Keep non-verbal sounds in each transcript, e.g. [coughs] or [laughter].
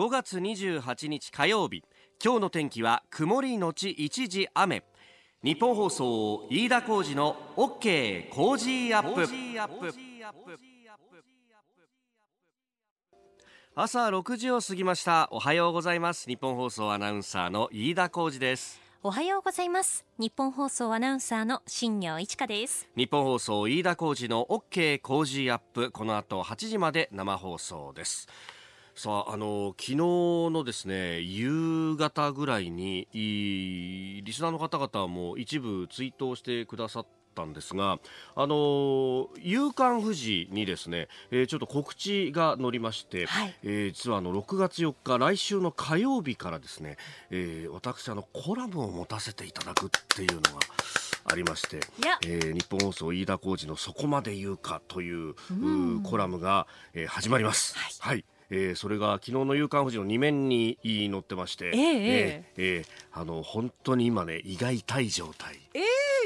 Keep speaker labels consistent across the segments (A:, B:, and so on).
A: 5月28日火曜日。今日の天気は曇りのち一時雨。ニッポン放送飯田浩司の OK! Cozy up!。朝6時を過ぎました。おはようございます。ニッポン放送アナウンサーの飯田浩司です。
B: おはようございます。ニッポン放送アナウンサーの新行市佳です。
A: ニッポン放送飯田浩司の OK! Cozy up!。この後8時まで生放送ですさあ、あの、昨日のですね、夕方ぐらいに、リスナーの方々も一部ツイートをしてくださったんですが、あの、夕刊富士にですね、えー、ちょっと告知が載りまして、はい、えー、実はあの、6月4日、来週の火曜日からですね、えー、私、あの、コラムを持たせていただくっていうのが、ありまして、えー、日本放送飯田浩二のそこまで言うかという、うコラムが、えー、始まります。はい、はいえー、それが昨日の夕刊富士の2面に載ってまして、えー、えー、えー、あの本当に今ね胃が痛い状態。
B: え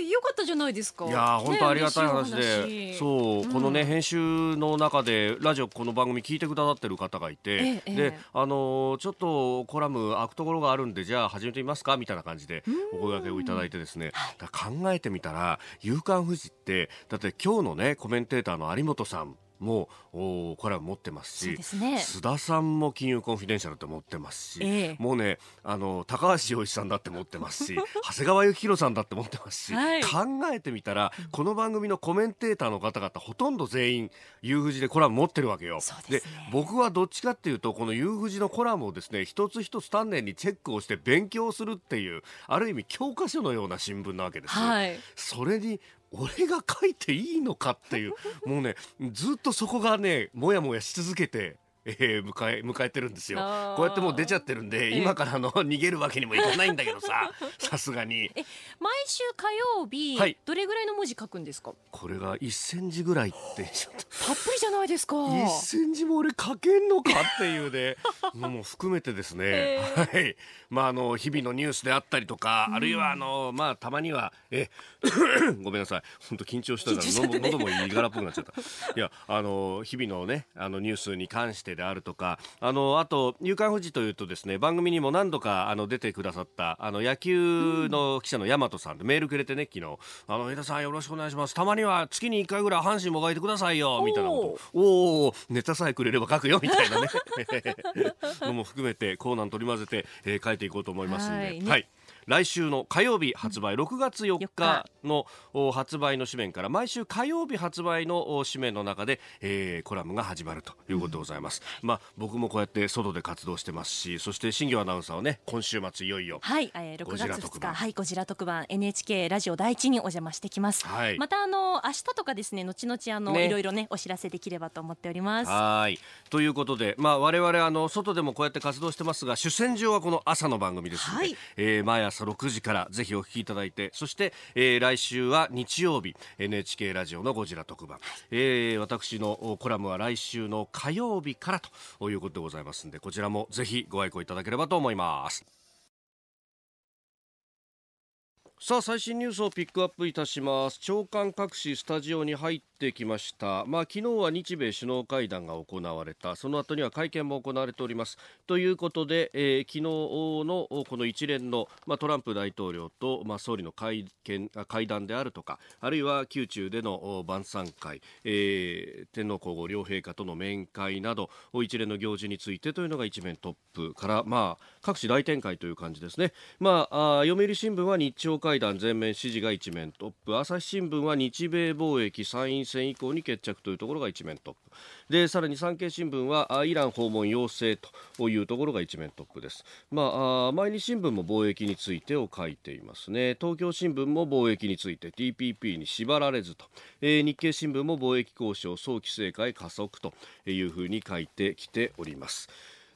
B: ー、よかったじゃないですか。
A: いや本当ありがたい話で、ね、そう、うん、このね編集の中でラジオこの番組聞いてくださってる方がいて、えー、で、あのちょっとコラム開くところがあるんでじゃあ始めてみますか？みたいな感じでお声掛けをいただいてですね、考えてみたら夕刊富士ってだって今日のねコメンテーターの有本さんもおこれは持ってますしす、ね、須田さんも金融コンフィデンシャルって持ってますし、えもうねあの高橋洋一さんだって持ってますし [laughs] 長谷川幸宏さんだって持ってますし、はい、考えてみたらこの番組のコメンテーターの方々ほとんど全員夕富士でコラム持ってるわけよ。で、ね、僕はどっちかっていうとこの夕富士のコラムをですね一つ一つ丹念にチェックをして勉強するっていうある意味教科書のような新聞なわけです、はい、それに俺が書いていいのかっていう。もうねずっとそこがねもやもやし続けて。えー、迎え迎えてるんですよ。こうやってもう出ちゃってるんで、今からの [laughs] 逃げるわけにもいかないんだけどさ [laughs] さすがに。え
B: 毎週火曜日、はい、どれぐらいの文字書くんですか？
A: これが1センチぐらいって
B: たっぷりじゃないですか。
A: 1センチも俺書けんのかっていうね。[laughs] もう含めてですね、はい。まああの日々のニュースであったりとか、あるいはあのまあたまにはえ [coughs] ごめんなさい。本当緊張したから喉喉もいいがらっぽくなっちゃった。いやあの日々のねあのニュースに関してであるとか、あの、あと、夕刊富士というとですね、番組にも何度か、あの、出てくださった、あの、野球の記者の大和さんでメールくれてね、昨日、あの、江田さんよろしくお願いします。たまには月に1回ぐらい阪神も書いてくださいよ、みたいなこと。おおネタさえくれれば書くよ、みたいなね。[laughs] [laughs] のも含めて、コーナー取り混ぜて、えー、書いていこうと思いますんで。はい、ねはい来週の火曜日発売、6月4日の発売の紙面から毎週火曜日発売の紙面の中で、えー、コラムが始まるということでございます、うん、まあ僕もこうやって外で活動してますしそして新業アナウンサーはね今週末いよいよ
B: はい、えー、6月2日。はいゴジラ特番 NHK ラジオ第一にお邪魔してきます、はい、またあの明日とかですね後々あの、ね、いろいろねお知らせできればと思っております。
A: はい。ということでまあ我々あの外でもこうやって活動してますが主戦場はこの朝の番組ですので、はい、えー、毎朝朝6時からぜひお聞きいただいてそして、えー、来週は日曜日 NHK ラジオのゴジラ特番、えー、私のコラムは来週の火曜日からということでございますのでこちらもぜひご愛顧いただければと思いますさあ最新ニュースをピックアップいたします。長官各紙スタジオに入ってきました。まあ昨日は日米首脳会談が行われた。その後には会見も行われております。ということで、えー、昨日のこの一連の、まあ、トランプ大統領と、まあ、総理の会見会談であるとかあるいは宮中での晩餐会、えー、天皇皇后両陛下との面会など一連の行事についてというのが一面トップから、まあ、各紙大展開という感じですね、まあ、あ読売新聞は日朝会談全面支持が一面トップ。朝日新聞は日米貿易参院選以降に決着というところが一面トップ。でさらに産経新聞はイラン訪問要請というところが一面トップです、まあ、毎日新聞も貿易についてを書いていますね。東京新聞も貿易について TPP に縛られずと、えー、日経新聞も貿易交渉早期正解加速というふうに書いてきております。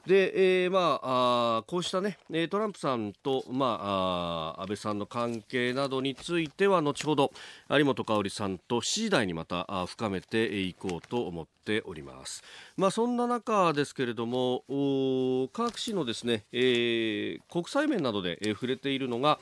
A: で、えー、まああこうしたねトランプさんと、まあ、あ安倍さんの関係などについては後ほど有本香里さんと7時台にまた深めていこうと思っております。まあ、そんな中ですけれども各紙のですね、えー、国際面などで、触れているのが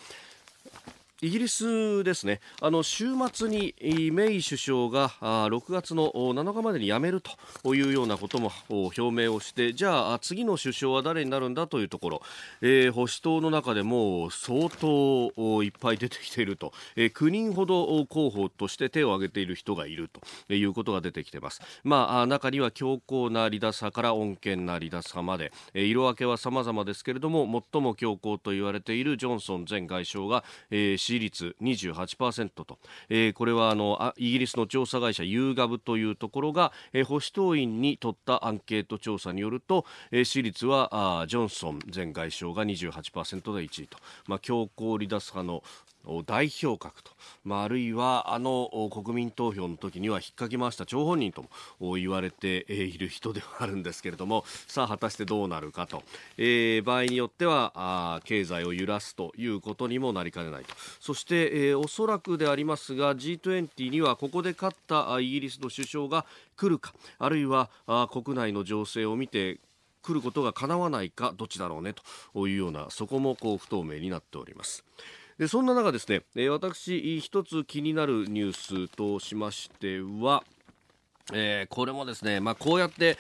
A: イギリスですね。あの週末にメイ首相が6月の7日までに辞めるというようなことも表明をしてじゃあ次の首相は誰になるんだというところ、えー、保守党の中でも相当いっぱい出てきていると、えー、9人ほど候補として手を挙げている人がいると。いうことが出てきています、まあ、中には強硬な離脱派から穏健な離脱派まで、えー、色分けは様々ですけれども最も強硬と言われているジョンソン前外相が、えー支持率28%と、えー、これはあのあイギリスの調査会社ユーガブというところが、えー、保守党員に取ったアンケート調査によると、えー、支持率はあジョンソン前外相が28%で1位と、まあ、強硬離脱派の代表格と、まあ、あるいはあの国民投票の時には引っかき回した。張本人とも言われている人ではあるんですけれども。さあ果たしてどうなるかと、えー、場合によってはあ経済を揺らすということにもなりかねないと。そして、えー、おそらくでありますが G20 にはここで勝ったイギリスの首相が来るか。あるいはあ国内の情勢を見て来ることが叶わないかどっちだろうねというようなそこもこう不透明になっております。でそんな中ですね、えー、私一つ気になるニュースとしましては、えー、これもですね、まあ、こうやって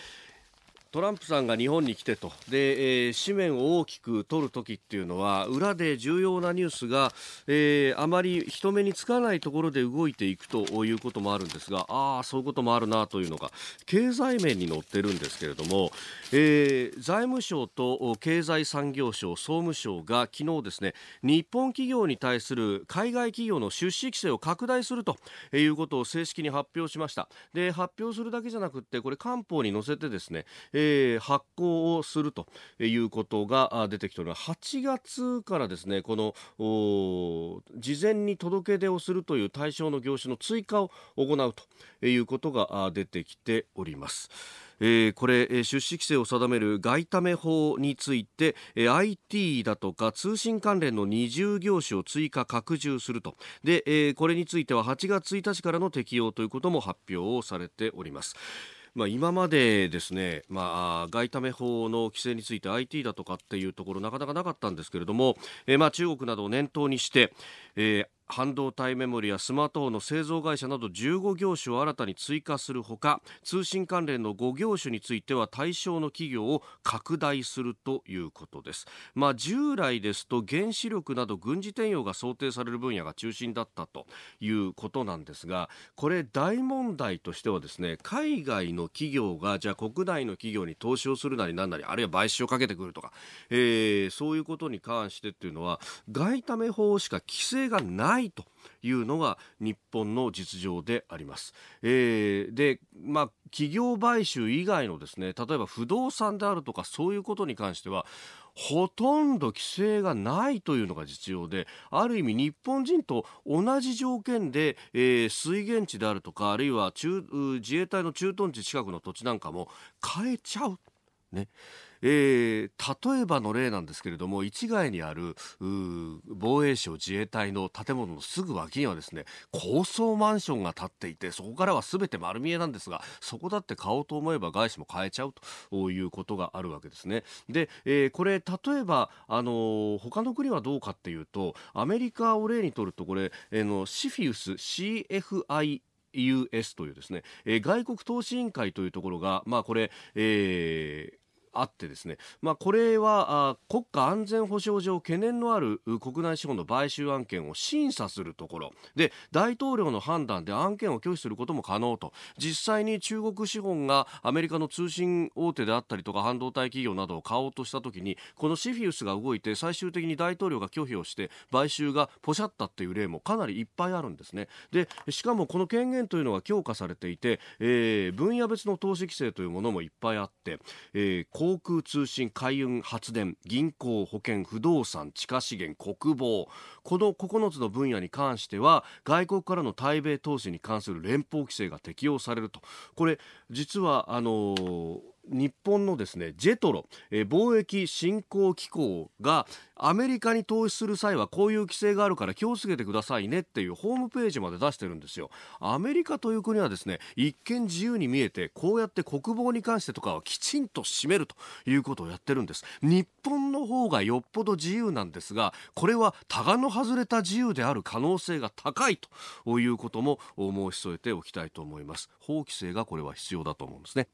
A: トランプさんが日本に来てと。で、えー、紙面を大きく取るときっていうのは裏で重要なニュースが、えー、あまり人目につかないところで動いていくということもあるんですがああそういうこともあるなというのが経済面に載ってるんですけれども、えー、財務省と経済産業省総務省が昨日ですね日本企業に対する海外企業の出資規制を拡大するということを正式に発表しました。で発表するだけじゃなくてこれ官報に載せてですねえー、発行をするということが出てきております8月からですねこの事前に届け出をするという対象の業種の追加を行うということが出てきております。えー、これ出資規制を定める外為法について、IT だとか通信関連の二重業種を追加拡充するとで、えー、これについては8月1日からの適用ということも発表をされております。まあ、今までですね、まあ、外為法の規制について IT だとかっていうところなかなかなかったんですけれども、えー、まあ中国などを念頭にして、えー半導体メモリやスマートフォンの製造会社など15業種を新たに追加するほか通信関連の5業種については対象の企業を拡大するということです、まあ、従来ですと原子力など軍事転用が想定される分野が中心だったということなんですがこれ大問題としてはですね海外の企業がじゃあ国内の企業に投資をするなりなんなりあるいは買収をかけてくるとか、えー、そういうことに関してっていうのは外為法しか規制がないないというのが日本の実情であります。えー、で、まあ、企業買収以外のですね、例えば不動産であるとかそういうことに関しては、ほとんど規制がないというのが実情で、ある意味日本人と同じ条件で、えー、水源地であるとか、あるいは中自衛隊の駐屯地近くの土地なんかも変えちゃう。ね。えー、例えばの例なんですけれども市街にある防衛省自衛隊の建物のすぐ脇にはですね高層マンションが建っていてそこからは全て丸見えなんですがそこだって買おうと思えば外資も買えちゃうということがあるわけですね。で、えー、これ例えばあの他の国はどうかっていうとアメリカを例にとるとこれ、えー、のシフィウス CFI US というですね、えー、外国投資委員会というところが、まあこれ、えー、あってですね、まあ、これは国家安全保障上懸念のある国内資本の買収案件を審査するところ。で大統領の判断で案件を拒否することも可能と。実際に中国資本がアメリカの通信大手であったりとか半導体企業などを買おうとした時にこのシフィウスが動いて最終的に大統領が拒否をして買収がポシャったっていう例もかなりいっぱいあるんですね。でしかもこの権限というのが強化されていて、えー、分野別の投資規制というものもいっぱいあって、えー、航空通信海運発電銀行保険不動産地下資源国防。この9つの分野に関しては外国からの対米投資に関する連邦規制が適用されると。これ実はあの日本のですねジェトロ、え、貿易振興機構がアメリカに投資する際はこういう規制があるから気をつけてくださいねっていうホームページまで出してるんですよ。アメリカという国はですね一見自由に見えてこうやって国防に関してとかはきちんと占めるということをやってるんです。日本の方がよっぽど自由なんですがこれはタガの外れた自由である可能性が高いということも申し添えておきたいと思います法規制がこれは必要だと思うんですね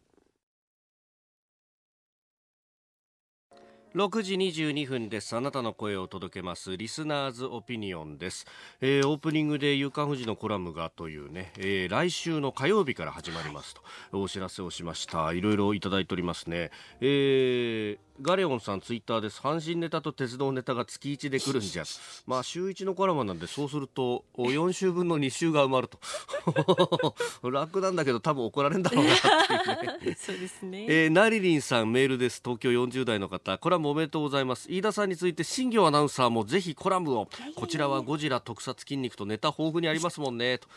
A: 6時22分です。あなたの声を届けます。リスナーズオピニオンです、えー、オープニングで夕刊富士のコラムがというね、えー、来週の火曜日から始まりますと。お知らせをしました。いろいろいただいておりますね、えーガレオンさんツイッターです。阪神ネタと鉄道ネタが月1で来るんじゃ。[laughs] まあ週1のコラムなんでそうすると4週分の2週が埋まると。[laughs] 楽なんだけど多分怒られるんだろうなっていうね。[laughs] そうですね、えー、ナリリンさんメールです。東京40代の方。コラムおめでとうございます。飯田さんについて新業アナウンサーもぜひコラムを。こちらはゴジラ特撮筋肉とネタ豊富にありますもんね。と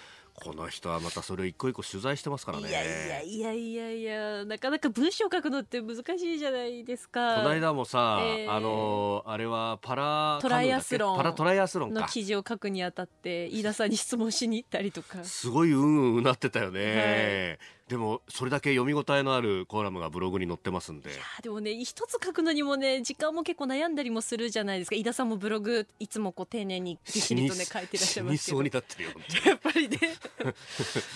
A: この人はまたそれを一個一個取材してますからね。
B: いやいやいやいやいやなかなか文章書くのって難しいじゃないですか。
A: この間もさ、えー、あのあれはパラ
B: トライアスロン。
A: パラトライアスロン
B: の記事を書くにあたって飯田さんに質問しに行ったりとか。
A: すごいうんうんなってたよね、はいでもそれだけ読み応えのあるコラムがブログに載ってますんで。いや
B: でもね一つ書くのにもね時間も結構悩んだりもするじゃないですか。飯田さんもブログいつもこう丁寧にぎっしりとね書いてらっしゃいますけど。
A: や
B: っぱりね。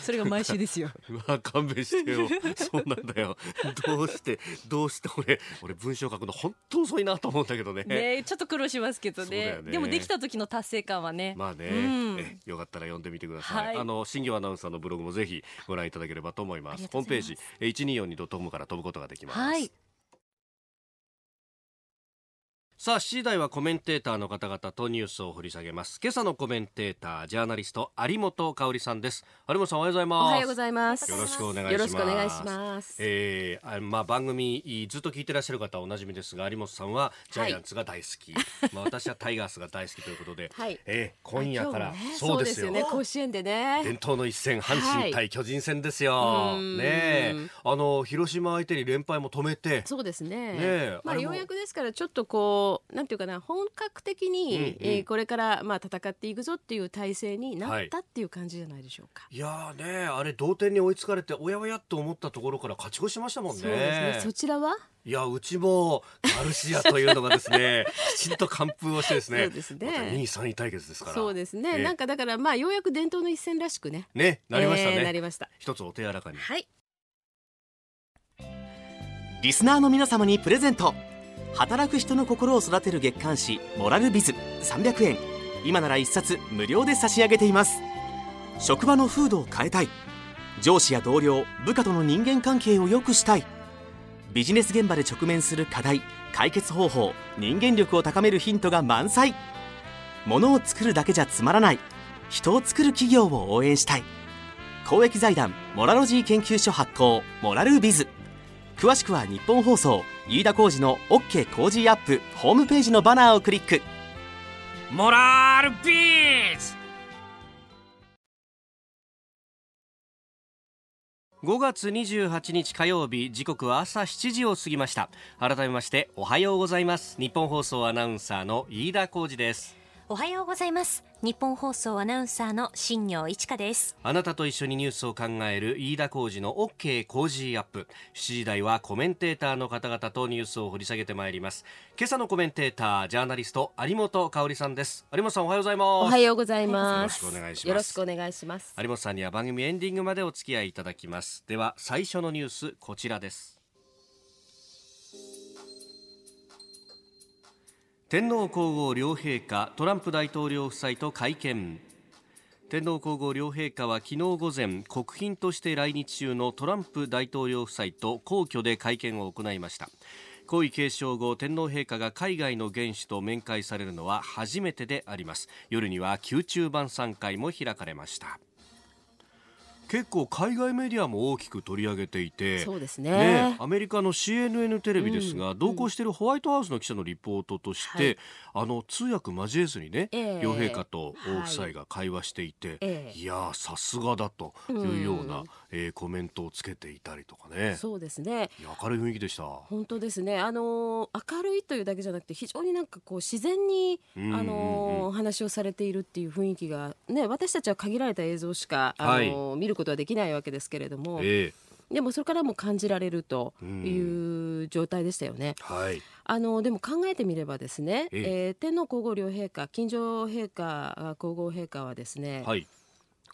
B: それが毎週ですよ。[laughs]
A: まあ勘弁してよ。そうなんだよ。どうしてどうして俺俺文章書くの本当遅いなと思うんだけどね。
B: ねちょっと苦労しますけどね、ね、でもできた時の達成感はね。
A: まあね、うん、よかったら読んでみてください、はい、あの新業アナウンサーのブログもぜひご覧いただければと思いますいます。ホームページ 1242.com から飛ぶことができます、はいさあ7時台はコメンテーターの方々とニュースを掘り下げます。今朝のコメンテータージャーナリスト有本香里さんです。有本さんおはようございます。
C: おはようございます。
A: よろしくお願いします。よろしくお願いします。えー、まあ番組ずっと聞いてらっしゃる方はおなじみですが有本さんはジャイアンツが大好き、はい、まあ私はタイガースが大好きということで、はい、えー、今夜から、ね、
C: そうですよ。ね。甲子園でね。
A: 伝統の一戦阪神対巨人戦ですよ、はい、ねあの広島相手に連敗も止めて。
C: そうですね。ねまあようやくですからちょっとこうなんていうかな本格的に、うんうん、えー、これからまあ戦っていくぞっていう体制になったっていう感じじゃないでしょうか。
A: はい、いやねあれ同点に追いつかれておやおやと思ったところから勝ち越しましたもんね。そうですね。
C: そちらは？い
A: やうちもガルシアというのがですね [laughs] きちんと完封をしてですね
C: そうですね、ま、
A: 2位3位対決ですから。
C: そうですね、えー、なんかだからまあようやく伝統の一戦らしくね。
A: ねなりましたね、
C: えー、なりました。
A: 一つお手柔らかに。
C: はい。
D: リスナーの皆様にプレゼント働く人の心を育てる月刊誌「モラルビズ」300円今なら1冊無料で差し上げています。職場の風土を変えたい。上司や同僚部下との人間関係を良くしたい。ビジネス現場で直面する課題解決方法人間力を高めるヒントが満載。ものを作るだけじゃつまらない。人を作る企業を応援したい。公益財団モラロジー研究所発行モラルビズ。詳しくは日本放送飯田浩司の OK 工事アップホームページのバナーをクリック。
E: モラルビズ
A: 5月28日火曜日時刻は朝7時を過ぎました。改めましておはようございます。日本放送アナウンサーの飯田浩二です
B: おはようございます。日本放送アナウンサーの新業一華です。
A: あなたと一緒にニュースを考える飯田浩二の OK 工事アップ。7時台はコメンテーターの方々とニュースを掘り下げてまいります。今朝のコメンテータージャーナリスト有本香里さんです。有本さんおはようございます。お
C: はようございま
A: す。よろしくお願いします。
C: よろしくお願いします。
A: 有本さんには番組エンディングまでお付き合いいただきます。では最初のニュースこちらです天皇皇后両陛下トランプ大統領夫妻と会見。天皇皇后両陛下は昨日午前国賓として来日中のトランプ大統領夫妻と皇居で会見を行いました。皇位継承後天皇陛下が海外の元首と面会されるのは初めてであります。夜には宮中晩餐会も開かれました。結構海外メディアも大きく取り上げていて
C: そうですね、ね、
A: アメリカの CNN テレビですが、うん、同行しているホワイトハウスの記者のリポートとして、あの通訳交えずにね、えー、両陛下と夫妻が会話していて、はい、いやさすがだというような、うん、えー、コメントをつけていたりとかね。
C: そうですね。
A: 明るい雰囲気でした。
C: 本当ですね。あの明るいというだけじゃなくて非常になんかこう自然に、あのお話をされているっていう雰囲気がね私たちは限られた映像しかあの、はい、見ることはできないわけですけれども。えーでもそれからも感じられるという状態でしたよね。はい、あのでも考えてみればですね、ええー、天皇皇后両陛下近所陛下皇后陛下はですね、はい、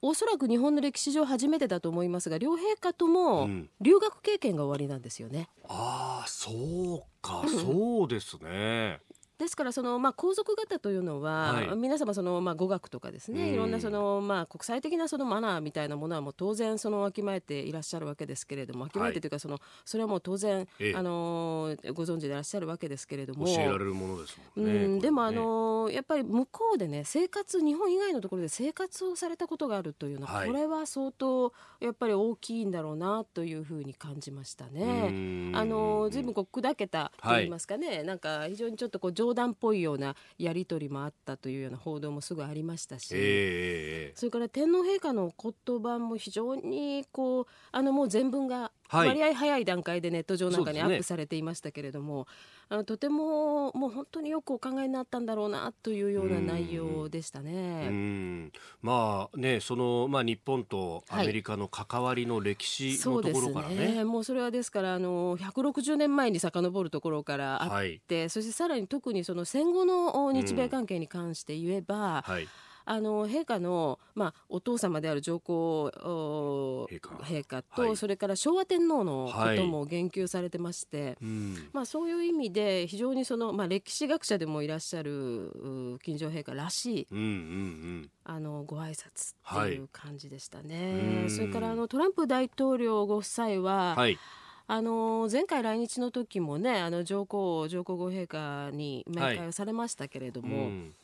C: おそらく日本の歴史上初めてだと思いますが両陛下とも留学経験が終わりなんですよね。
A: うん、ああそうか、そうですね。
C: ですからその、まあ、皇族方というのは、はい、皆様その、まあ、語学とかですね、いろんなその、まあ、国際的なそのマナーみたいなものはもう当然そのわきまえていらっしゃるわけですけれどもわきまえてというかその、それはもう当然、あのご存知でいらっしゃるわけですけれども
A: 教えられるものですもんね。
C: うん、でも、あのやっぱり向こうでね生活日本以外のところで生活をされたことがあるというのは、はい、これは相当やっぱり大きいんだろうなというふうに感じましたね。あのずいぶんこう砕けたといいますかね、はい、なんか非常にちょっとこう冗談っぽいようななやり取りもあったというような報道もすぐありましたし、えー、それから天皇陛下の言葉も非常にこうあのもう全文が割合早い段階でネット上なんかにアップされていましたけれども、あのとてももう本当によくお考えになったんだろうなというような内容でしたね。
A: まあねそのまあ日本とアメリカの関わりの歴史のところからね。はい、ね
C: もうそれはですからあの160年前に遡るところからあって、はい、そしてさらに特にその戦後の日米関係に関して言えば。はいあの陛下の、まあ、お父様である上皇陛下。と、はい、それから昭和天皇のことも言及されてまして、はい。まあ、そういう意味で非常にその、まあ、歴史学者でもいらっしゃる金城陛下らしい、うんうんうん、あのご挨拶っていう感じでしたね。はい、それからあのトランプ大統領ご夫妻は、はい。あの前回来日の時もねあの上皇上皇后陛下に面会をされましたけれども、はい。うん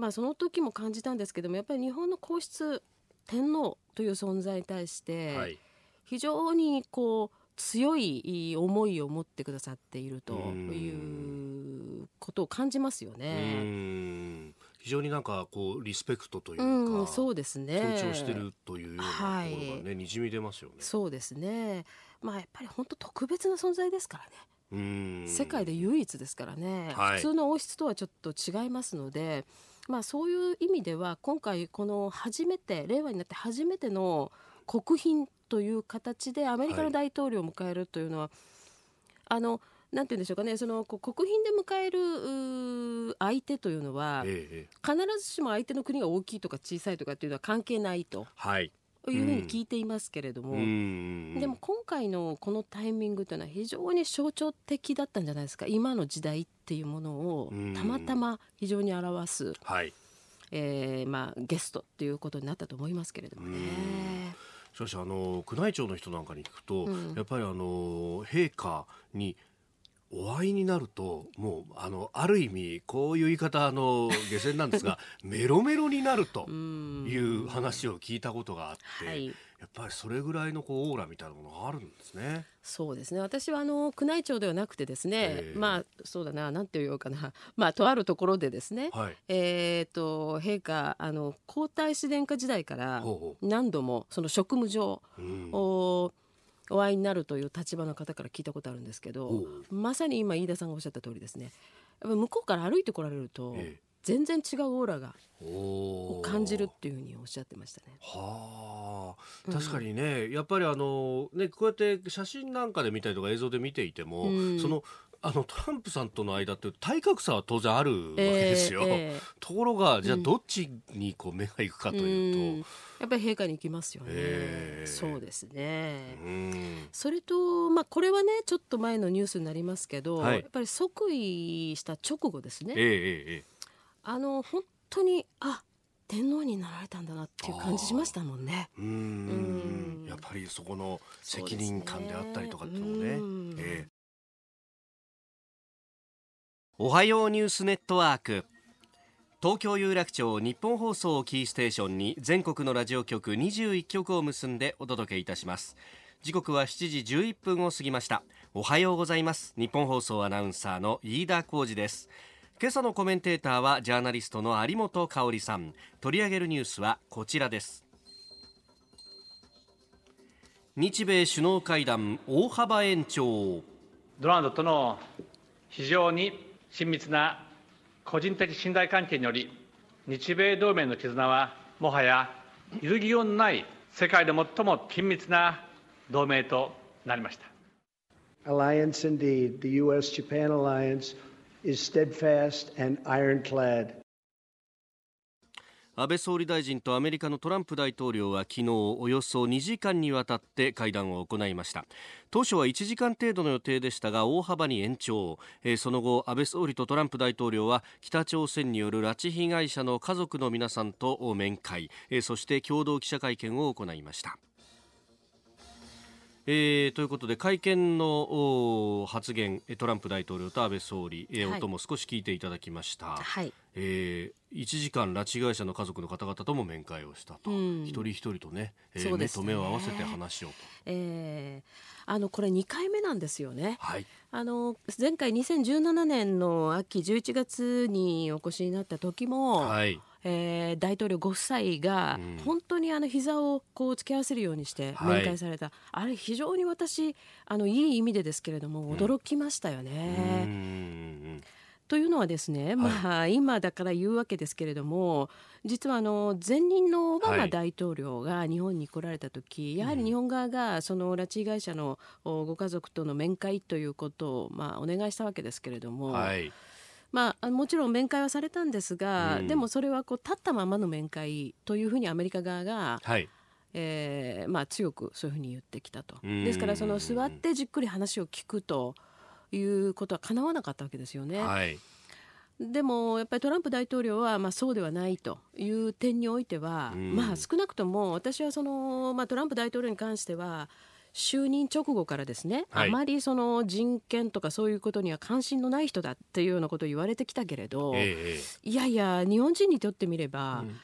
C: まあ、その時も感じたんですけどもやっぱり日本の皇室天皇という存在に対して非常にこう強い思いを持ってくださっているということを感じますよね。
A: 非常になんかこうリスペクトというか、
C: うん、そうですね
A: 強調してるというようなところがね、はい、にじみ出ますよね。
C: そうですね。まあやっぱり本当特別な存在ですからね。世界で唯一ですからね、はい、普通の王室とはちょっと違いますので。まあ、そういう意味では今回この初めて令和になって初めての国賓という形でアメリカの大統領を迎えるというのは、はい、あのなんて言うんでしょうかねその国賓で迎える相手というのは、ええ、必ずしも相手の国が大きいとか小さいとかっていうのは関係ないと。はい。というふうに聞いていますけれども、うん、でも今回のこのタイミングというのは非常に象徴的だったんじゃないですか。今の時代っていうものをたまたま非常に表す、はい。えーまあ、ゲストっていうことになったと思いますけれどもね。
A: しかしあの宮内庁の人なんかに聞くと、うん、やっぱりあの陛下にお会いになるともうあのある意味こういう言い方あの下船なんですが [laughs] メロメロになるという話を聞いたことがあって、はい、やっぱりそれぐらいのこうオーラみたいなものがあるんですね。
C: そうですね。私はあの宮内庁ではなくてですね、えー、まあそうだななんて言うかな。[laughs] まあとあるところでですね、はい、えっ、ー、と陛下あの皇太子殿下時代から何度もその職務上、うん、おお会いになるという立場の方から聞いたことあるんですけどまさに今飯田さんがおっしゃった通りですね。やっぱ向こうから歩いてこられると、ええ、全然違うオーラがを感じるっていうふうにおっしゃってましたね。
A: はあ。確かにね、うん、やっぱりあのねこうやって写真なんかで見たりとか映像で見ていても、うん、そのあのトランプさんとの間って体格差は当然あるわけですよ、えーえー、ところがじゃあどっちにこう目がいくかというと、
C: やっぱり陛下に行きますよね、えー、そうですね。それとまあこれはねちょっと前のニュースになりますけど、はい、やっぱり即位した直後ですね、えー、あの本当にあ天皇になられたんだなっていう感じしましたもんね。
A: うん。やっぱりそこの責任感であったりとかっていうのもね。えー
D: おはようニュースネットワーク。
A: 東京有楽町日本放送キーステーションに全国のラジオ局21局を結んでお届けいたします。時刻は7時11分を過ぎました。おはようございます。日本放送アナウンサーの飯田浩二です。今朝のコメンテーターはジャーナリストの有本香里さん。取り上げるニュースはこちらです。日米首脳会談大幅延長。
F: ドナルドとの非常に親密な個人的信頼関係により、日米同盟の絆は、もはや揺るぎようのない世界で最も緊密な同盟となりました。
G: Alliance indeed, the U.S. Japan alliance is steadfast and ironclad.
A: 安倍総理大臣とアメリカのトランプ大統領は昨日およそ2時間にわたって会談を行いました。当初は1時間程度の予定でしたが大幅に延長、えー、その後安倍総理とトランプ大統領は北朝鮮による拉致被害者の家族の皆さんと面会、えー、そして共同記者会見を行いました。えー、ということで会見の発言トランプ大統領と安倍総理、えー、はい、音も少し聞いていただきました、はい、えー、1時間拉致被害者の家族の方々とも面会をしたと、うん、一人一人とね,、えー、ね。目と目を合わせて話をと、
C: えー、あのこれ2回目なんですよね、
A: はい、
C: あの前回2017年の秋11月にお越しになった時も、はいえー、大統領ご夫妻が本当にあの膝をこう突き合わせるようにして面会された、はい、あれ非常に私あのいい意味でですけれども驚きましたよね。というのはですね、まあ、今だから言うわけですけれども実はあの前任のオバマ大統領が日本に来られた時、はい、やはり日本側がその拉致被害者のご家族との面会ということを、まあ、お願いしたわけですけれども。はいまあ、もちろん面会はされたんですが、うん、でもそれはこう立ったままの面会というふうにアメリカ側が、はい。えーまあ、強くそういうふうに言ってきたと。ですからその座ってじっくり話を聞くということはかなわなかったわけですよね。はい。でもやっぱりトランプ大統領はまあそうではないという点においては、まあ少なくとも私はその、まあ、トランプ大統領に関しては就任直後からですね、はい、あまりその人権とかそういうことには関心のない人だっていうようなことを言われてきたけれど、えー、いやいや日本人にとってみれば、うん、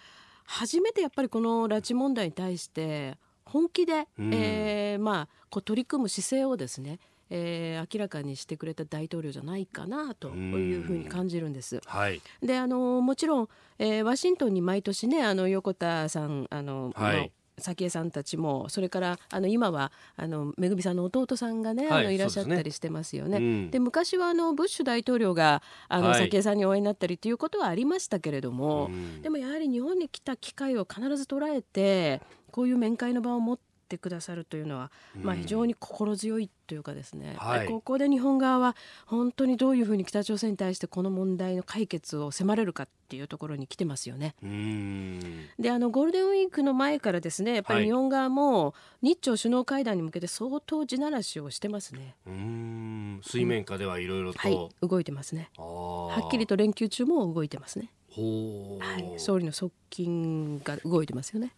C: 初めてやっぱりこの拉致問題に対して本気で、うん、えー、まあ、こう取り組む姿勢をですねえー、明らかにしてくれた大統領じゃないかなというふうに感じるんです。
A: はい、
C: であのもちろん、えー、ワシントンに毎年ねあの横田さんあの、はい、早紀江さんたちもそれからあの今はあのめぐみさんの弟さんがね、はい、あのいらっしゃったりしてますよね。で、ねうん、昔はあのブッシュ大統領があの、早紀江さんにお会いになったりということはありましたけれども、うん、でもやはり日本に来た機会を必ず捉えてこういう面会の場を持ってくださるというのは、まあ、非常に心強いというかですね、はい、ここで日本側は本当にどういうふうに北朝鮮に対してこの問題の解決を迫れるかっていうところに来てますよね。であのゴールデンウィークの前からですねやっぱり日本側も日朝首脳会談に向けて相当地ならしをしてますね。
A: 水面下ではいろいろと、
C: はい、動いてますね。はっきりと連休中も動いてますね。はい、総理の側近が動いてますよね。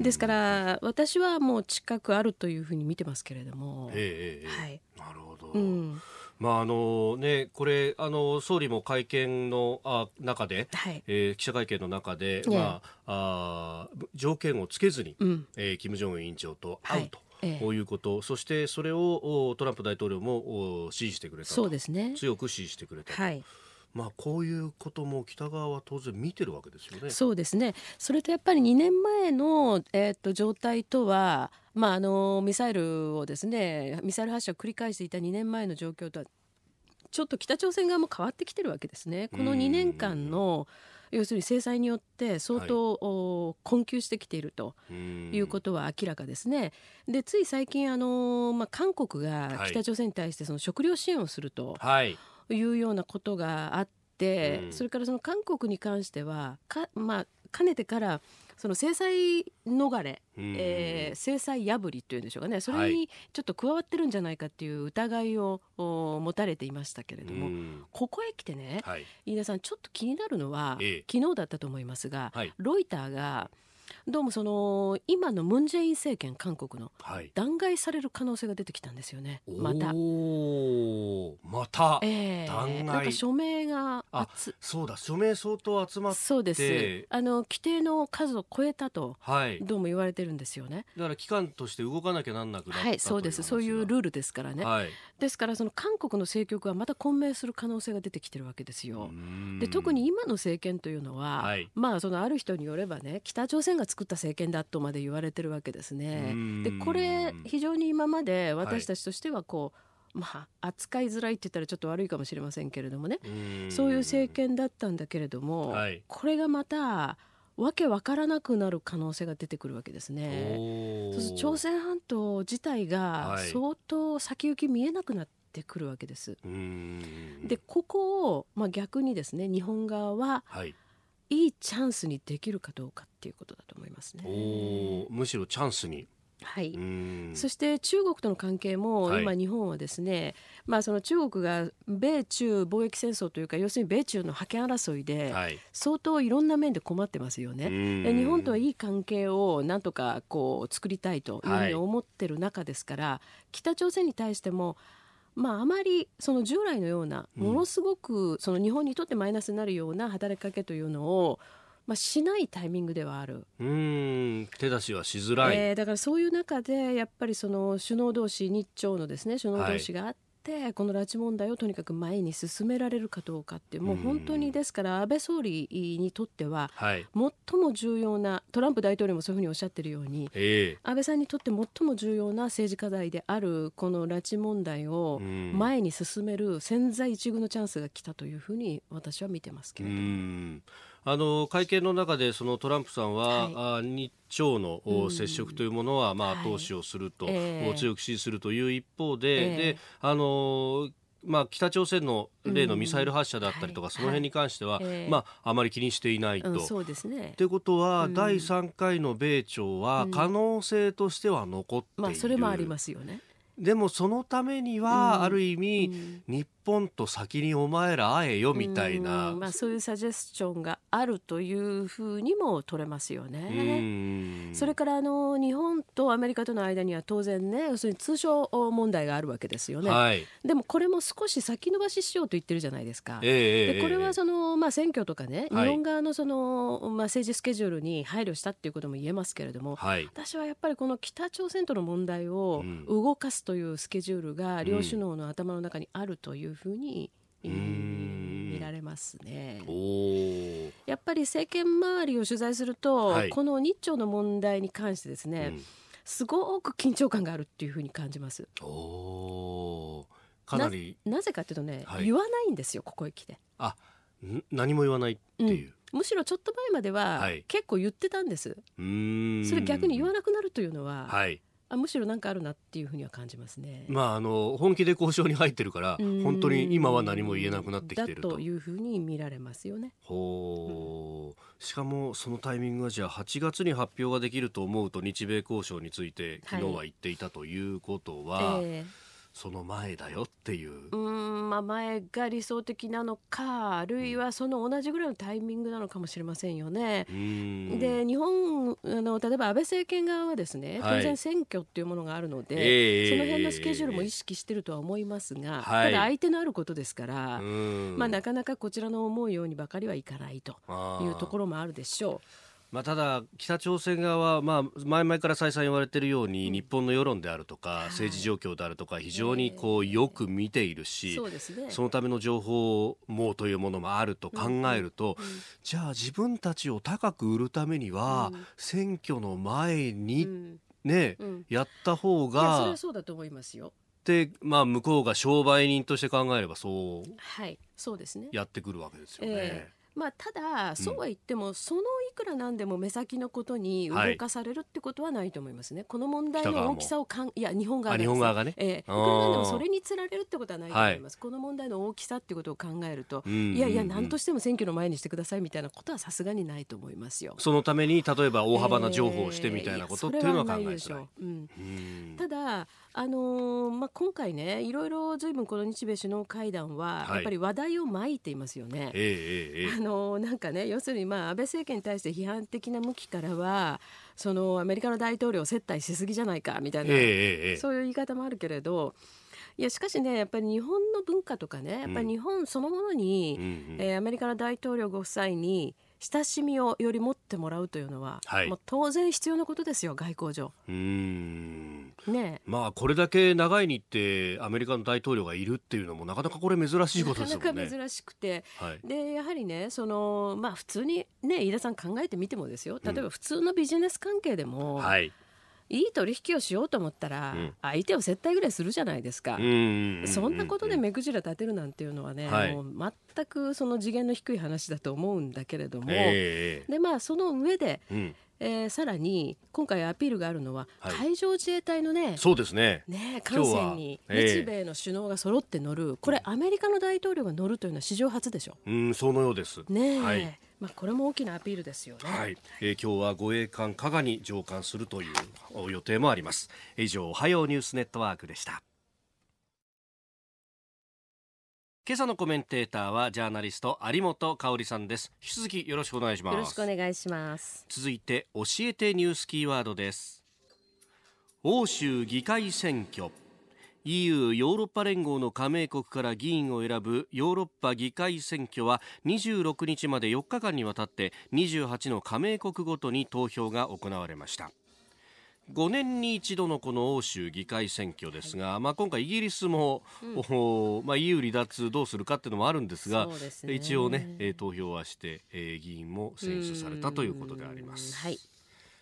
C: ですから私はもう近くあるというふうに見てますけれども。
A: えー、はい、なるほど。うん。まああのね、これあの総理も会見のあ中で、はい、えー、記者会見の中で、まあ、あ条件をつけずに、うん、えー、金正恩委員長と会うと。はい。こういうこと、そしてそれをトランプ大統領も支持してくれた
C: そうですね。
A: 強く支持してくれたはいまあ、こういうことも北側は当然見てるわけですよね。
C: そうですねそれとやっぱり2年前の、えー、っと状態とは、まあ、あのミサイルをですねミサイル発射を繰り返していた2年前の状況とはちょっと北朝鮮側も変わってきてるわけですね。この2年間の要するに制裁によって相当、はい、困窮してきているということは明らかですね。でつい最近あの、まあ、韓国が北朝鮮に対してその食料支援をすると。はいいうようなことがあって、うん、それからその韓国に関してはか、まあ、かねてからその制裁逃れ、うん、えー、制裁破りというんでしょうかね。それにちょっと加わってるんじゃないかっていう疑いを持たれていましたけれども、うん、ここへ来てね、はい、飯田さんちょっと気になるのは、ええ、昨日だったと思いますが、はい、ロイターがどうもその今のムン・ジェイン政権韓国の、はい、弾劾される可能性が出てきたんですよね。また。
A: また、
C: えー、弾劾。なんか署名が
A: そうだ。署名相当集まって。
C: そうです。あの規定の数を超えたと、はい、どうも言われてるんですよね。
A: だから機関として動かなきゃなんなくなった
C: はいそうです。そういうルールですからね、はい、ですからその韓国の政局はまた混迷する可能性が出てきてるわけですよ。で特に今の政権というのは、はい、まあそのある人によればね北朝鮮が作った政権だとまで言われてるわけですね。でこれ非常に今まで私たちとしてはこう、まあ、扱いづらいって言ったらちょっと悪いかもしれませんけれどもね。そういう政権だったんだけれども、はい、これがまたわけわからなくなる可能性が出てくるわけですね。そうす朝鮮半島自体が相当先行き見えなくなってくるわけです。でここを、まあ、逆にですね日本側は、はい、いいチャンスにできるかどうかっていうことだと思いますね。
A: むしろチャンスに。
C: はい、そして中国との関係も今、日本はですね、はい、まあ、その中国が米中貿易戦争というか要するに米中の覇権争いで相当いろんな面で困ってますよね。日本とはいい関係をなんとかこう作りたいというふうに思ってる中ですから、はい、北朝鮮に対してもまあ、あまりその従来のようなものすごくその日本にとってマイナスになるような働きかけというのをまあ、しないタイミングではある。
A: うん。手出しはしづらい、
C: えー、だからそういう中でやっぱりその首脳同士日朝のですね首脳同士があって、はい、この拉致問題をとにかく前に進められるかどうかってもう本当にですから安倍総理にとっては最も重要なトランプ大統領もそういうふうにおっしゃってるように、えー、安倍さんにとって最も重要な政治課題であるこの拉致問題を前に進める千載一遇のチャンスが来たというふうに私は見てますけれども。
A: あの会見の中でそのトランプさんは、はい、日朝の接触というものは、まあ、後押しをすると、はい、強く支持するという一方で、えー、であのまあ、北朝鮮の例のミサイル発射だったりとか、うん、その辺に関しては、はい、まあ、あまり気にしていないと。うん、
C: そうですね。
A: ということは、うん、第3回の米朝は可能性としては残っている、まあ、
C: それもありますよね。
A: でもそのためには、ある意味、日本と先にお前ら会えよみたいな、
C: まあ、そういうサジェスチョンがあるというふうにも取れますよね。それからあの日本とアメリカとの間には当然ね要するに通商問題があるわけですよね。はい、でもこれも少し先延ばししようと言ってるじゃないですか。えー、でこれはその、まあ、選挙とかね、日本側のその、まあ、政治スケジュールに配慮したっていうことも言えますけれども、はい、私はやっぱりこの北朝鮮との問題を動かすというスケジュールが両首脳の頭の中にあるというふうに、見られますね。やっぱり政権周りを取材すると、はい、この日朝の問題に関してですね、うん、すごく緊張感があるっていうふうに感じます。
A: かなり。
C: なぜかというとね、はい、言わないんですよここへ来て。
A: あ何も言わないっていう。
C: うん、むしろちょっと前までは、結構言ってたんです。それ逆に言わなくなるというのは、はい、あむしろ何かあるなっていうふうには感じますね。
A: まああの本気で交渉に入ってるから本当に今は何も言えなくなってきてる
C: というふうに見られますよね。
A: ほう、しかもそのタイミングがじゃあ8月に発表ができると思うと日米交渉について昨日は言っていたということは。はいえーその前だよっていう。
C: うんまあ前が理想的なのかあるいはその同じぐらいのタイミングなのかもしれませんよね。で日本あの例えば安倍政権側はですね当然選挙っていうものがあるので、はい、その辺のスケジュールも意識してるとは思いますが、ただ相手のあることですから、まあなかなかこちらの思うようにばかりはいかないというところもあるでしょう。
A: まあ、ただ、北朝鮮側は、まあ、前々から再三言われているように、日本の世論であるとか、政治状況であるとか、非常にこうよく見ているし、そのための情報網というものもあると考えると、じゃあ自分たちを高く売るためには、選挙の前に、ね、やった方が。
C: それはそうだと思いますよ。
A: で、まあ、向こうが商売人として考えればそう、
C: はい、そうですね。
A: やってくるわけですよね。えー
C: まあ、ただ、そうは言っても、そのいくらなんでも目先のことに動かされるってことはないと思いますね。はい、この問題の大きさをかん、いや、日本側
A: が、日本側がね？
C: えー、いくらなんでもそれにつられるってことはないと思います。はい、この問題の大きさってことを考えると、いやいや、何としても選挙の前にしてくださいみたいなことはさすがにないと思いますよ。
A: そのために、例えば大幅な情報をしてみたいなことっていうのは考えづらい。
C: うん、ただ、あのー、まあ、今回ねいろいろずいぶんこの日米首脳会談は、やっぱり話題をまいていますよね。えー、あのー、なんかね要するに、まあ、安倍政権に対して批判的な向きからはそのアメリカの大統領を接待しすぎじゃないかみたいな、えー、そういう言い方もあるけれど。いやしかしねやっぱり日本の文化とかねやっぱり日本そのものに、うん、えー、アメリカの大統領ご夫妻に親しみをより持ってもらうというのは、はい、もう当然必要なことですよ外交上。うん。
A: ねまあこれだけ長い日程アメリカの大統領がいるっていうのもなかなかこれ珍しいことですよね。なか
C: なか珍しくて、はい、でやはりねそのまあ普通にね飯田さん考えてみてもですよ。例えば普通のビジネス関係でも、うん、はいいい取引をしようと思ったら、相手を接待ぐらいするじゃないですか、そんなことで目くじら立てるなんていうのはね、はい、もう全くその次元の低い話だと思うんだけれども、えー、でまあその上で、うん。えー、さらに今回アピールがあるのは、はい、海上自衛隊のね
A: そうですね。
C: ね艦船に日米の首脳が揃って乗る、これアメリカの大統領が乗るというのは史上初でしょ。
A: うんそのようです。
C: ね、はいまあ、これも大きなアピールですよね、
A: はい。えー、今日は護衛艦加賀に乗艦するという予定もあります。以上おはようニュースネットワークでした。今朝のコメンテーターはジャーナリスト有本香里さんです。引き続きよろしくお願いします。
C: よろしくお願いします。
A: 続いて教えてニュースキーワードです。欧州議会選挙 EU= ヨーロッパ連合の加盟国から議員を選ぶヨーロッパ議会選挙は26日まで4日間にわたって28の加盟国ごとに投票が行われました。5年に一度のこの欧州議会選挙ですが、はい、まあ、今回イギリスも、うん、まあ、EU 離脱どうするかっていうのもあるんですが、ね、一応ね、えー、投票はして、えー、議員も選出されたということであります。はい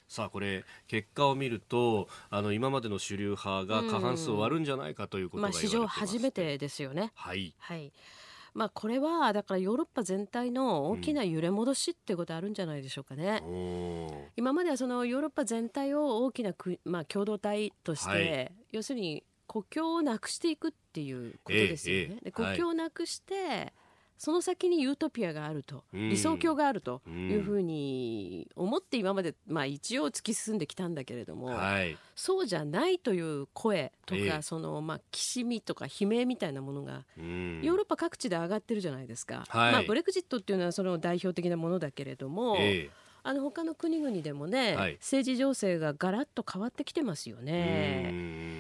A: さあこれ結果を見るとあの今までの主流派が過半数を割るんじゃないかということが、まあ、
C: 史上初めてですよね。はい、はい。まあ、これはだからヨーロッパ全体の大きな揺れ戻しってことあるんじゃないでしょうかね。うん、今まではそのヨーロッパ全体を大きなく、まあ、共同体として、はい、要するに国境をなくしていくっていうことですよね。ええ、で国境をなくして、はいその先にユートピアがあると、理想郷があるというふうに思って今まで、まあ、一応突き進んできたんだけれども、はい、そうじゃないという声とか、えー、そのまあ、きしみとか悲鳴みたいなものが、ヨーロッパ各地で上がってるじゃないですか、はい、まあ、ブレクジットっていうのはその代表的なものだけれども、えー、あの他の国々でもね、はい、政治情勢がガラッと変わってきてますよね。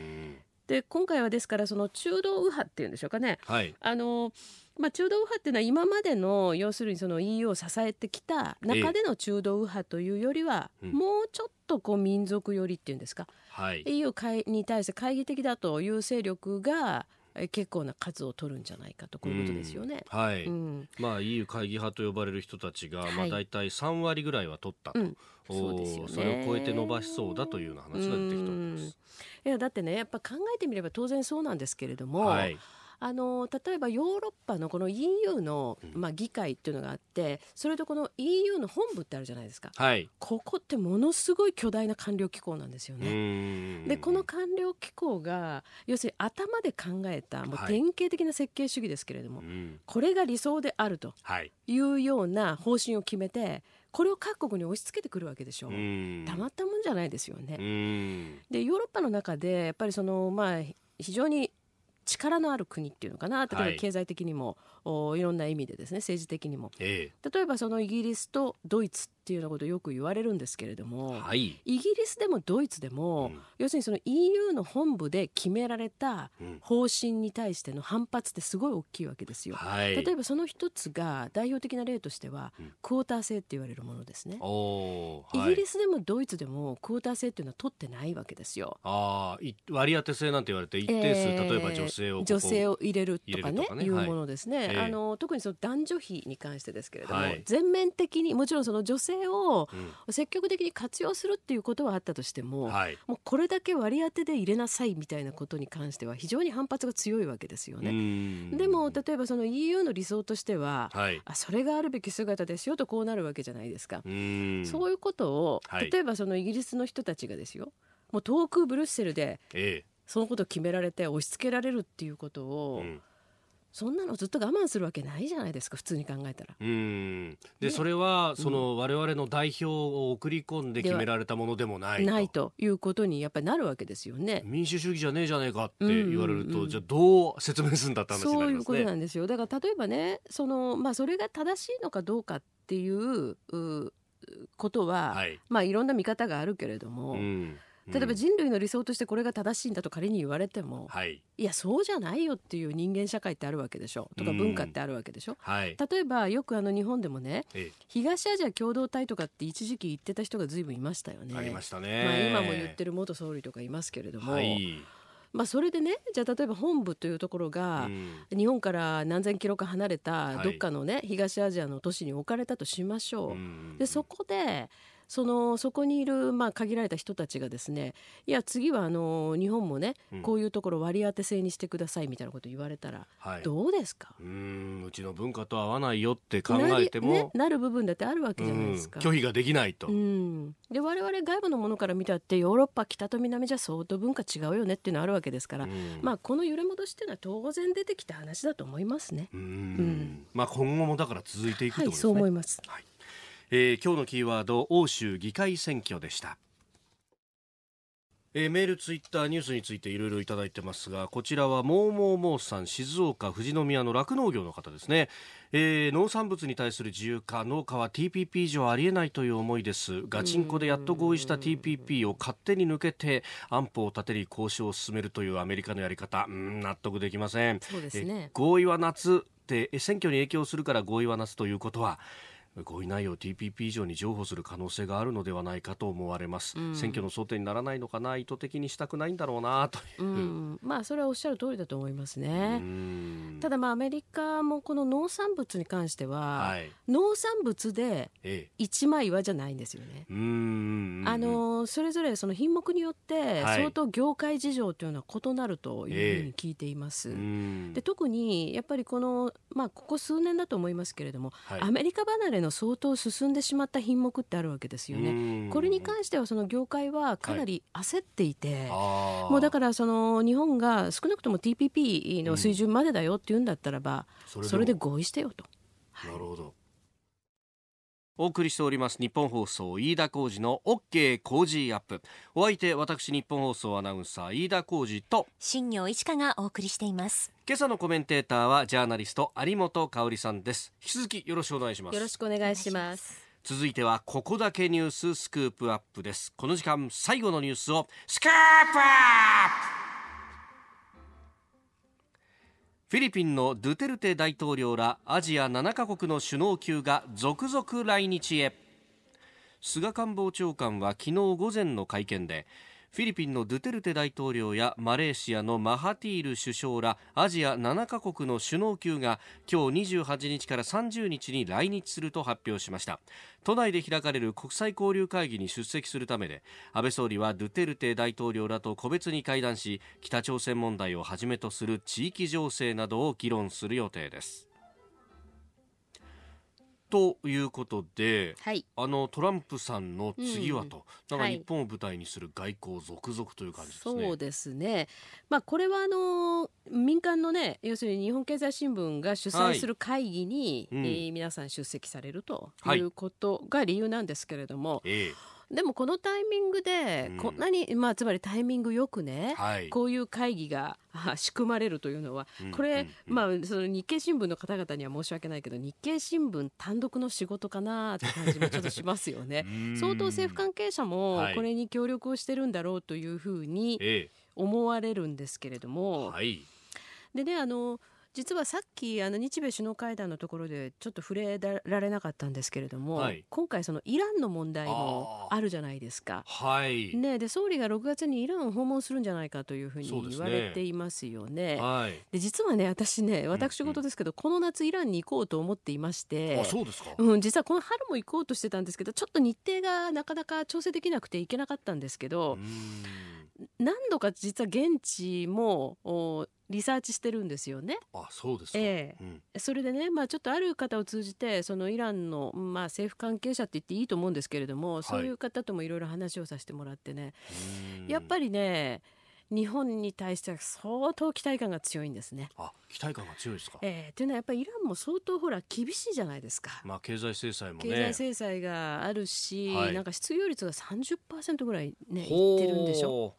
C: で今回はですからその中道右派っていうんでしょうかね、はい、あのまあ、中道右派っていうのは今までの要するにその EU を支えてきた中での中道右派というよりは、もうちょっとこう民族寄りっていうんですか、はい、EU に対して懐疑的だという勢力が結構な数を取るんじゃないかとこういうことですよね。
A: うん、はい、うん、まあ EU 会議派と呼ばれる人たちが、はい、まあ大体3割ぐらいは取ったと、うん、そうですよね、それを超えて伸ばしそうだというような話が出てきております。
C: いやだってねやっぱ考えてみれば当然そうなんですけれども、はい、あの例えばヨーロッパのこの EU の、まあ、議会っていうのがあってそれとこの EU の本部ってあるじゃないですか、はい、ここってものすごい巨大な官僚機構なんですよね。でこの官僚機構が要するに頭で考えたもう典型的な設計主義ですけれども、はい、これが理想であるとい。うような方針を決めてこれを各国に押し付けてくるわけでしょ。う。たまったもんじゃないですよね。でヨーロッパの中でやっぱりそのまあ非常に力のある国っていうのかな例えば経済的にも、はい、いろんな意味でですね政治的にも、えー、例えばそのイギリスとドイツっていうようなことをよく言われるんですけれども、はい、イギリスでもドイツでも、うん、要するにその EU の本部で決められた方針に対しての反発ってすごい大きいわけですよ。はい、例えばその一つが代表的な例としては、うん、クォーター制って言われるものですね。イギリスでもドイツでもクォーター制っていうのは取ってないわけですよ。
A: あ割り当て制なんて言われて一定数、えー、例えば女性を
C: 女性を入れるとかね、ね、いうものですね。はい、あの特にその男女比に関してですけれども、はい、全面的にもちろんその女性を、うん。積極的に活用するっていうことはあったとしても、はい、もうこれだけ割り当てで入れなさいみたいなことに関しては非常に反発が強いわけですよね。でも例えばその EU の理想としては、はい、あそれがあるべき姿ですよとこうなるわけじゃないですか。そういうことを例えばそのイギリスの人たちがですよもう遠くブルッセルでそのことを決められて押し付けられるっていうことを、うんそんなのずっと我慢するわけないじゃないですか普通に考えたら。
A: うんで、ね、それはその、我々の代表を送り込んで決められたものでもない
C: ないということにやっぱりなるわけですよね。
A: 民主主義じゃねえじゃねえかって言われると、うんうんうん、じゃあどう説明するんだって話になりますね。
C: そういうことなんですよだから例えばねその、まあ、それが正しいのかどうかっていうことは、はい、まあいろんな見方があるけれども。うん例えば人類の理想としてこれが正しいんだと仮に言われても、はい、いやそうじゃないよっていう人間社会ってあるわけでしょ？とか文化ってあるわけでしょ、はい、例えばよくあの日本でもね、ええ、東アジア共同体とかって一時期言ってた人がずいぶんいましたよね。
A: ありましたね、
C: まあ、今も言ってる元総理とかいますけれども。はい。まあ、それでねじゃあ例えば本部というところが、日本から何千キロか離れたどっかのね、東アジアの都市に置かれたとしましょう。でそこでそのそこにいる、まあ、限られた人たちがですねいや次はあの日本もね、うん、こういうところ割り当て制にしてくださいみたいなこと言われたら、はい、どうですか？
A: うんうちの文化と合わないよって考えても
C: な,、ね、なる部分だってあるわけじゃないですか。
A: 拒否ができないと。
C: うんで我々外部のものから見たってヨーロッパ北と南じゃ相当文化違うよねっていうのはあるわけですから、まあこの揺れ戻しっていうのは当然出てきた話だと思いますね。うん
A: うんまあ今後もだから続いていくと、ね、はい、
C: そう思います。はい
A: えー、今日のキーワード欧州議会選挙でしたえー、メール、ツイッター、ニュースについていろいろいただいてますが、こちらはモーモーモーさん、静岡、富士宮の酪農業の方ですね、えー、農産物に対する自由化、農家は TPP 以上ありえないという思いです。ガチンコでやっと合意した TPP を勝手に抜けて、安保を立てり交渉を進めるというアメリカのやり方、うん、納得できません。
C: そうですね。
A: 合意は夏って選挙に影響するから合意は夏ということは、合意内容 TPP 以上に譲歩する可能性があるのではないかと思われます、うん、選挙の争点にならないのかな意図的にしたくないんだろうなという、うん、
C: まあそれはおっしゃる通りだと思いますね。ただまあアメリカもこの農産物に関しては、はい、農産物で一枚岩じゃないんですよね、あのそれぞれその品目によって相当業界事情というのは異なるというふうに聞いています、で特にやっぱりこのまあここ数年だと思いますけれども、はい、アメリカ離れのの相当進んでしまった品目ってあるわけですよね。これに関してはその業界はかなり焦っていて、はい、もうだからその日本が少なくとも TPP の水準までだよって言うんだったらば、うん、それで合意してよと。
A: なるほど。お送りしております日本放送飯田浩二の OK 工事アップ。お相手私日本放送アナウンサー飯田浩二と
B: 新業一華がお送りしています。
A: 今朝のコメンテーターはジャーナリスト有本香里さんです。引き続きよろしくお願いします。
C: よろしくお願いします。
A: 続いてはここだけニューススクープアップです。この時間最後のニュースをスクープアップフィリピンのドゥテルテ大統領らアジア7カ国の首脳級が続々来日へ。菅官房長官は昨日午前の会見でフィリピンのドゥテルテ大統領やマレーシアのマハティール首相らアジア7カ国の首脳級が今日28日から30日に来日すると発表しました。都内で開かれる国際交流会議に出席するためで安倍総理はドゥテルテ大統領らと個別に会談し北朝鮮問題をはじめとする地域情勢などを議論する予定です。ということで、はい、あのトランプさんの次はと、うん、なんか日本を舞台にする外交続々という感じです
C: ね。そうですね。まあこれはあの民間のね要するに日本経済新聞が主催する会議に、はい、えー、皆さん出席されるということが理由なんですけれども。はい、えーでもこのタイミングでこんなに、うん、まあつまりタイミングよくね、はい、こういう会議が仕組まれるというのはこれ、まあその日経新聞の方々には申し訳ないけど日経新聞単独の仕事かなって感じもちょっとしますよね。[laughs] 相当政府関係者もこれに協力をしてるんだろうというふうに思われるんですけれども、はい、でねあの実はさっきあの日米首脳会談のところでちょっと触れられなかったんですけれども、はい、今回そのイランの問題もあるじゃないですか。はい。ね、で総理が6月にイランを訪問するんじゃないかというふうに言われていますよね。で、ね実はね私ね私事ですけど、うんうん、この夏イランに行こうと思っていまして
A: あそうですか、
C: うん、実はこの春も行こうとしてたんですけどちょっと日程がなかなか調整できなくて行けなかったんですけど。何度か実は現地もリサーチしてるんですよね。
A: あそうですか、
C: ええ、うん、それでね、まあ、ちょっとある方を通じてそのイランの、まあ、政府関係者って言っていいと思うんですけれども、はい、そういう方ともいろいろ話をさせてもらってねやっぱりね日本に対しては相当期待感が強いんですね。
A: あ期待感が強いですか、
C: えー、というのはやっぱりイランも相当ほら厳しいじゃないですか。
A: まあ経済制裁もね。
C: 経済制裁があるし、はい、なんか失業率が30%ぐらいねいってるんでしょ。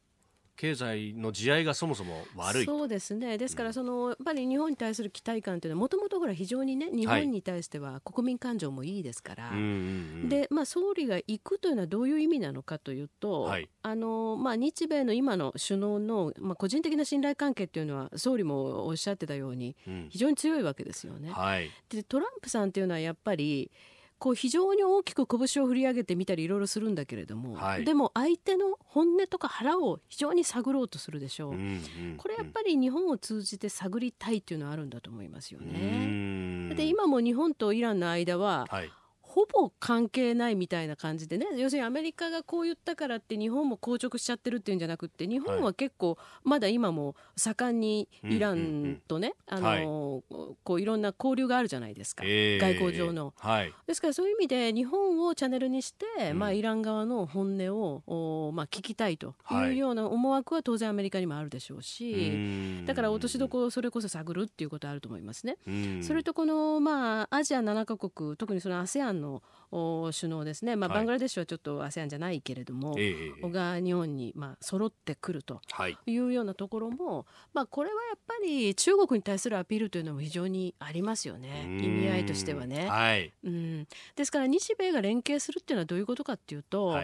A: 経済の地合いがそもそも悪い
C: そうですね。ですからその、やっぱり日本に対する期待感というのはもともとほら非常にね日本に対しては国民感情もいいですから、はい、で、まあ、総理が行くというのはどういう意味なのかというと、はい、あのまあ、日米の今の首脳の、まあ、個人的な信頼関係というのは総理もおっしゃってたように非常に強いわけですよね。うんはい、でトランプさんというのはやっぱりこう非常に大きく拳を振り上げてみたりいろいろするんだけれども、はい、でも相手の本音とか腹を非常に探ろうとするでしょう、うんうんうん、これやっぱり日本を通じて探りたいっていうのはあるんだと思いますよね。で今も日本とイランの間は、はいほぼ関係ないみたいな感じでね。要するにアメリカがこう言ったからって日本も硬直しちゃってるっていうんじゃなくて日本は結構まだ今も盛んにイランとね、あのこういろんな交流があるじゃないですか、えー、外交上の、はい、ですからそういう意味で日本をチャンネルにして、うん、まあ、イラン側の本音をお、まあ、聞きたいというような思惑は当然アメリカにもあるでしょうし、だから落としどころをそれこそ探るっていうことあると思いますね。それとこの、まあ、アジア7カ国特にその ASEAN のの首脳ですね、まあ、バングラデシュはちょっと ASEAN じゃないけれども、はい、が日本にまあ揃ってくるとい。うようなところも、はい、まあ、これはやっぱり中国に対するアピールというのも非常にありますよね。意味合いとしてはね、はい、うん。ですから日米が連携するっていうのはどういうことかっていうと、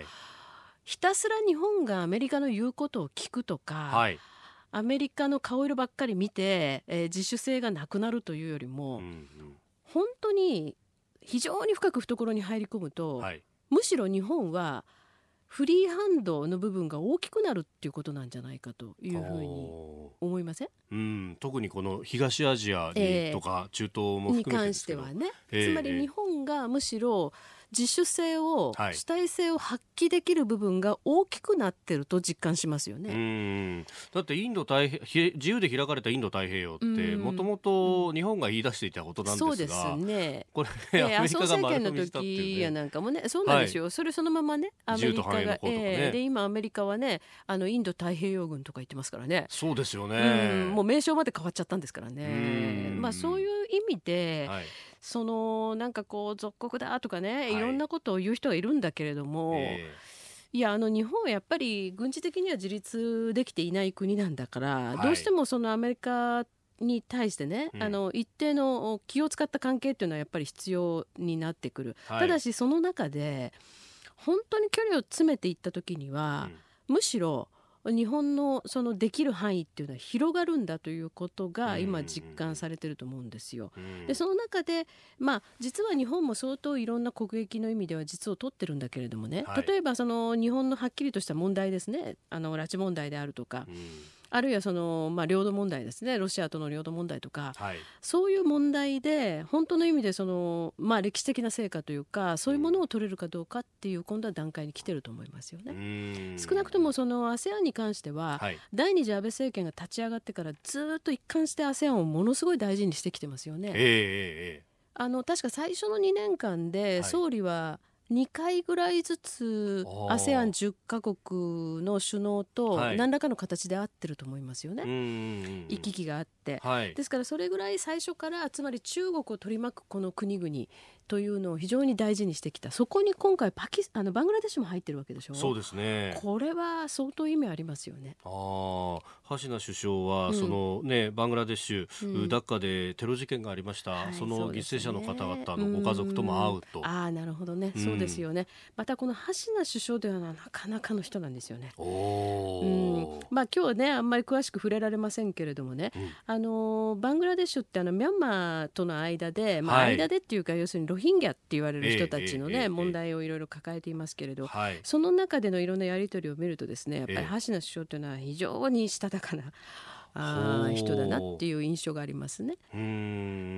C: ひたすら日本がアメリカの言うことを聞くとか、アメリカの顔色ばっかり見て、えー、自主性がなくなるというよりも、うんうん、本当に非常に深く懐に入り込むと、はい、むしろ日本はフリーハンドの部分が大きくなるっていうことなんじゃないかというふうに思いません？
A: うん。特にこの東アジアにとか中東も含めて、
C: に関してはね、えー、つまり日本がむしろ自主性を、はい、主体性を発揮できる部分が大きくなってると実感しますよね。
A: だってインド太平自由で開かれたインド太平洋ってもともと日本が言い出していたことなんですが、そうですね。これ、アメリカが丸
C: の時やなんかもね、そうなんですよ。はい、それそのままね、アメリカが、ねえー、で今アメリカはね、あのインド太平洋軍とか言ってますからね。
A: そうですよね。
C: もう名称まで変わっちゃったんですからね。まあそういう意味で。はいそのなんかこう属国だとかね、い、ろんなことを言う人がいるんだけれども。えーいやあの日本はやっぱり軍事的には自立できていない国なんだから、はい、どうしてもそのアメリカに対してね、うん、あの一定の気を使った関係っていうのはやっぱり必要になってくる、はい、ただしその中で本当に距離を詰めていった時には、うん、むしろ日本のそのできる範囲っていうのは広がるんだということが今実感されてると思うんですよ。でその中で、まあ、実は日本も相当いろんな国益の意味では実を取ってるんだけれどもね、はい、例えばその日本のはっきりとした問題ですね。あの拉致問題であるとか。あるいはその、まあ、領土問題ですね。ロシアとの領土問題とか、はい、そういう問題で本当の意味でその、まあ、歴史的な成果というかそういうものを取れるかどうかっていう今度は段階に来てると思いますよね。少なくともその ASEAN に関しては、はい、第二次安倍政権が立ち上がってからずっと一貫して ASEAN をものすごい大事にしてきてますよね。えー、あの確か最初の2年間で総理は、はい2回ぐらいずつ ASEAN10 カ国の首脳と何らかの形で会ってると思いますよね、行き来があって、はい、ですからそれぐらい最初からつまり中国を取り巻くこの国々というのを非常に大事にしてきた。そこに今回パキあのバングラデシュも入ってるわけでしょ？
A: そうですね。
C: これは相当意味ありますよね。あ
A: あ橋名首相は、うん、そのねバングラデシュ、うん、ダッカでテロ事件がありました、はい、その犠牲者の方々のご家族とも会うと、
C: うああなるほどね、そうですよね。またこの橋名首相というのはなかなかの人なんですよね。お、うん、まあ今日ねあんまり詳しく触れられませんけれどもね、あのバングラデシュってあのミャンマーとの間で、まあ、間でっていうか、要するにロヒンギャって言われる人たちのね、問題をいろいろ抱えていますけれど、その中でのいろんなやり取りを見るとですねやっぱり橋名首相というのは非常にしたたかなあ人だなっていう印象がありますね。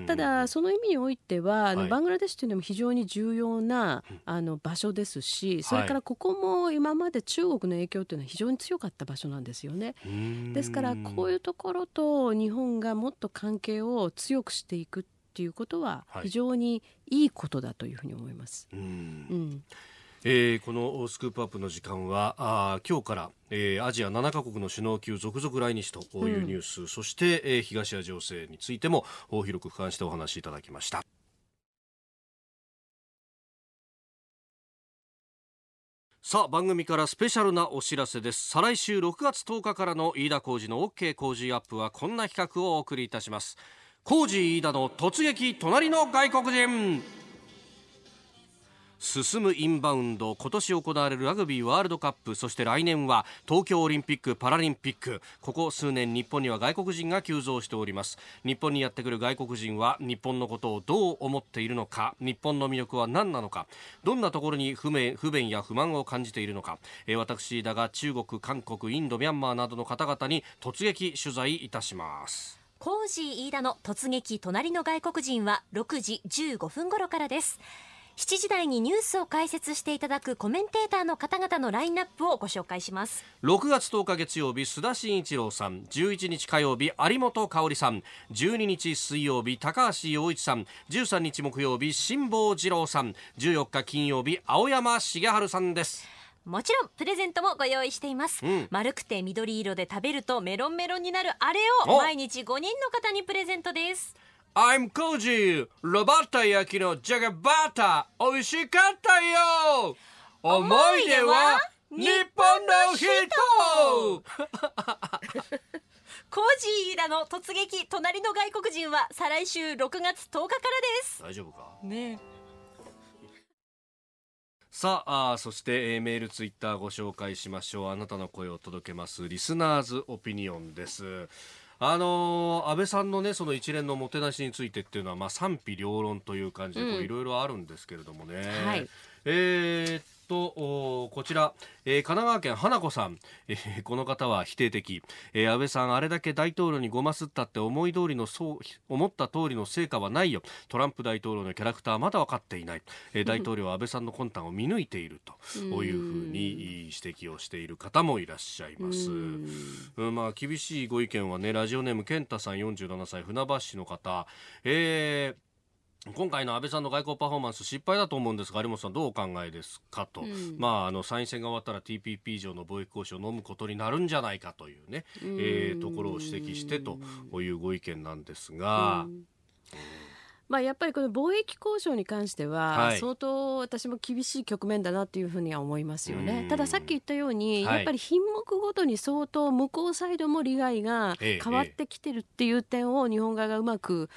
C: ただその意味においてはあの、バングラデシュというのも非常に重要なあの場所ですしそれからここも今まで中国の影響というのは非常に強かった場所なんですよね。ですからこういうところと日本がもっと関係を強くしていくっていうことは非常にいいことだというふうに思います。うん。
A: えー、このスクープアップの時間はあ今日から、えー、アジア7カ国の首脳級続々来日というニュース、うん、そして、えー、東アジア情勢についても広く俯瞰してお話しいただきました。さあ番組からスペシャルなお知らせです。再来週6月10日からの飯田浩二の OK 工事アップはこんな企画をお送りいたします工事飯田の突撃隣の外国人。進むインバウンド今年行われるラグビーワールドカップそして来年は東京オリンピック・パラリンピック。ここ数年日本には外国人が急増しております。日本にやってくる外国人は日本のことをどう思っているのか。日本の魅力は何なのか。どんなところに不便不便や不満を感じているのか、え私だが中国韓国インドミャンマーなどの方々に突撃取材いたします。
B: コージー飯田の突撃隣の外国人は6時15分頃からです。7時台にニュースを解説していただくコメンテーターの方々のラインナップをご紹介します。
A: 6月10日月曜日須田慎一郎さん。11日火曜日有本香里さん。12日水曜日高橋洋一さん。13日木曜日辛坊治郎さん。14日金曜日青山茂春さんです。
B: もちろんプレゼントもご用意しています、うん、丸くて緑色で食べるとメロンメロンになるあれを毎日5人の方にプレゼントです。
A: I'm Koji ロバッタ焼きのジャガバータ美味しかったよ。思い出は日本の人。[laughs]
B: コージーらの突撃。隣の外国人は再来週6月10日からです。
A: 大丈夫か？
B: ね
A: さああそして、えー、メールツイッターご紹介しましょう。あなたの声を届けます。リスナーズオピニオンです。あのー、安倍さんのねその一連のもてなしについてっていうのはまあ賛否両論という感じでいろいろあるんですけれどもね、はい、えー、とこちら、えー、神奈川県花子さん、えー、この方は否定的、えー、安倍さんあれだけ大統領にごますったって思い通りのそう思った通りの成果はないよ。トランプ大統領のキャラクターまだ分かっていない、えー、大統領は安倍さんの魂胆を見抜いていると。いうふうに指摘をしている方もいらっしゃいます。うん。まあ厳しいご意見はねラジオネーム健太さん47歳船橋市の方、えー今回の安倍さんの外交パフォーマンス失敗だと思うんですが有本さんどうお考えですかと、うん、まああの参院選が終わったら TPP 上の貿易交渉を飲むことになるんじゃないかというね、えー、ところを指摘してというご意見なんですが。うん
C: まあ、やっぱりこの貿易交渉に関しては、相当私も厳しい局面だなというふうには思いますよね。たださっき言ったように、やっぱり品目ごとに相当向こうサイドも利害が変わってきてるっていう点を日本側がうまく、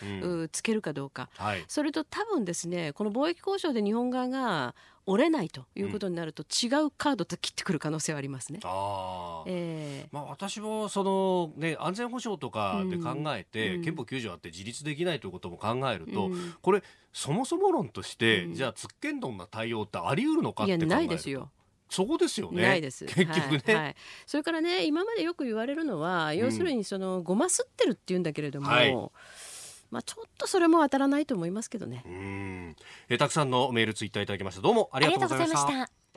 C: つけるかどうか、それと多分ですねこの貿易交渉で日本側が折れないということになると、違うカードと切ってくる可能性はありますね。あ
A: えー、まあ、私もその、ね、安全保障とかで考えて、うん、憲法9条あって自立できないということも考えると、うん、これそもそも論として、うん、じゃあつっけんどんな対応ってあり得るのかって考えると。いやないですよ。そこですよね。
C: ないです。
A: 結局ね、はいはい、
C: それからね、今までよく言われるのは、要するにそのごますってるっていうんだけれども。はいまあ、ちょっとそれも当たらないと思いますけどね。
A: うん。えたくさんのメールツイッターいただきました。どうもありがとうございました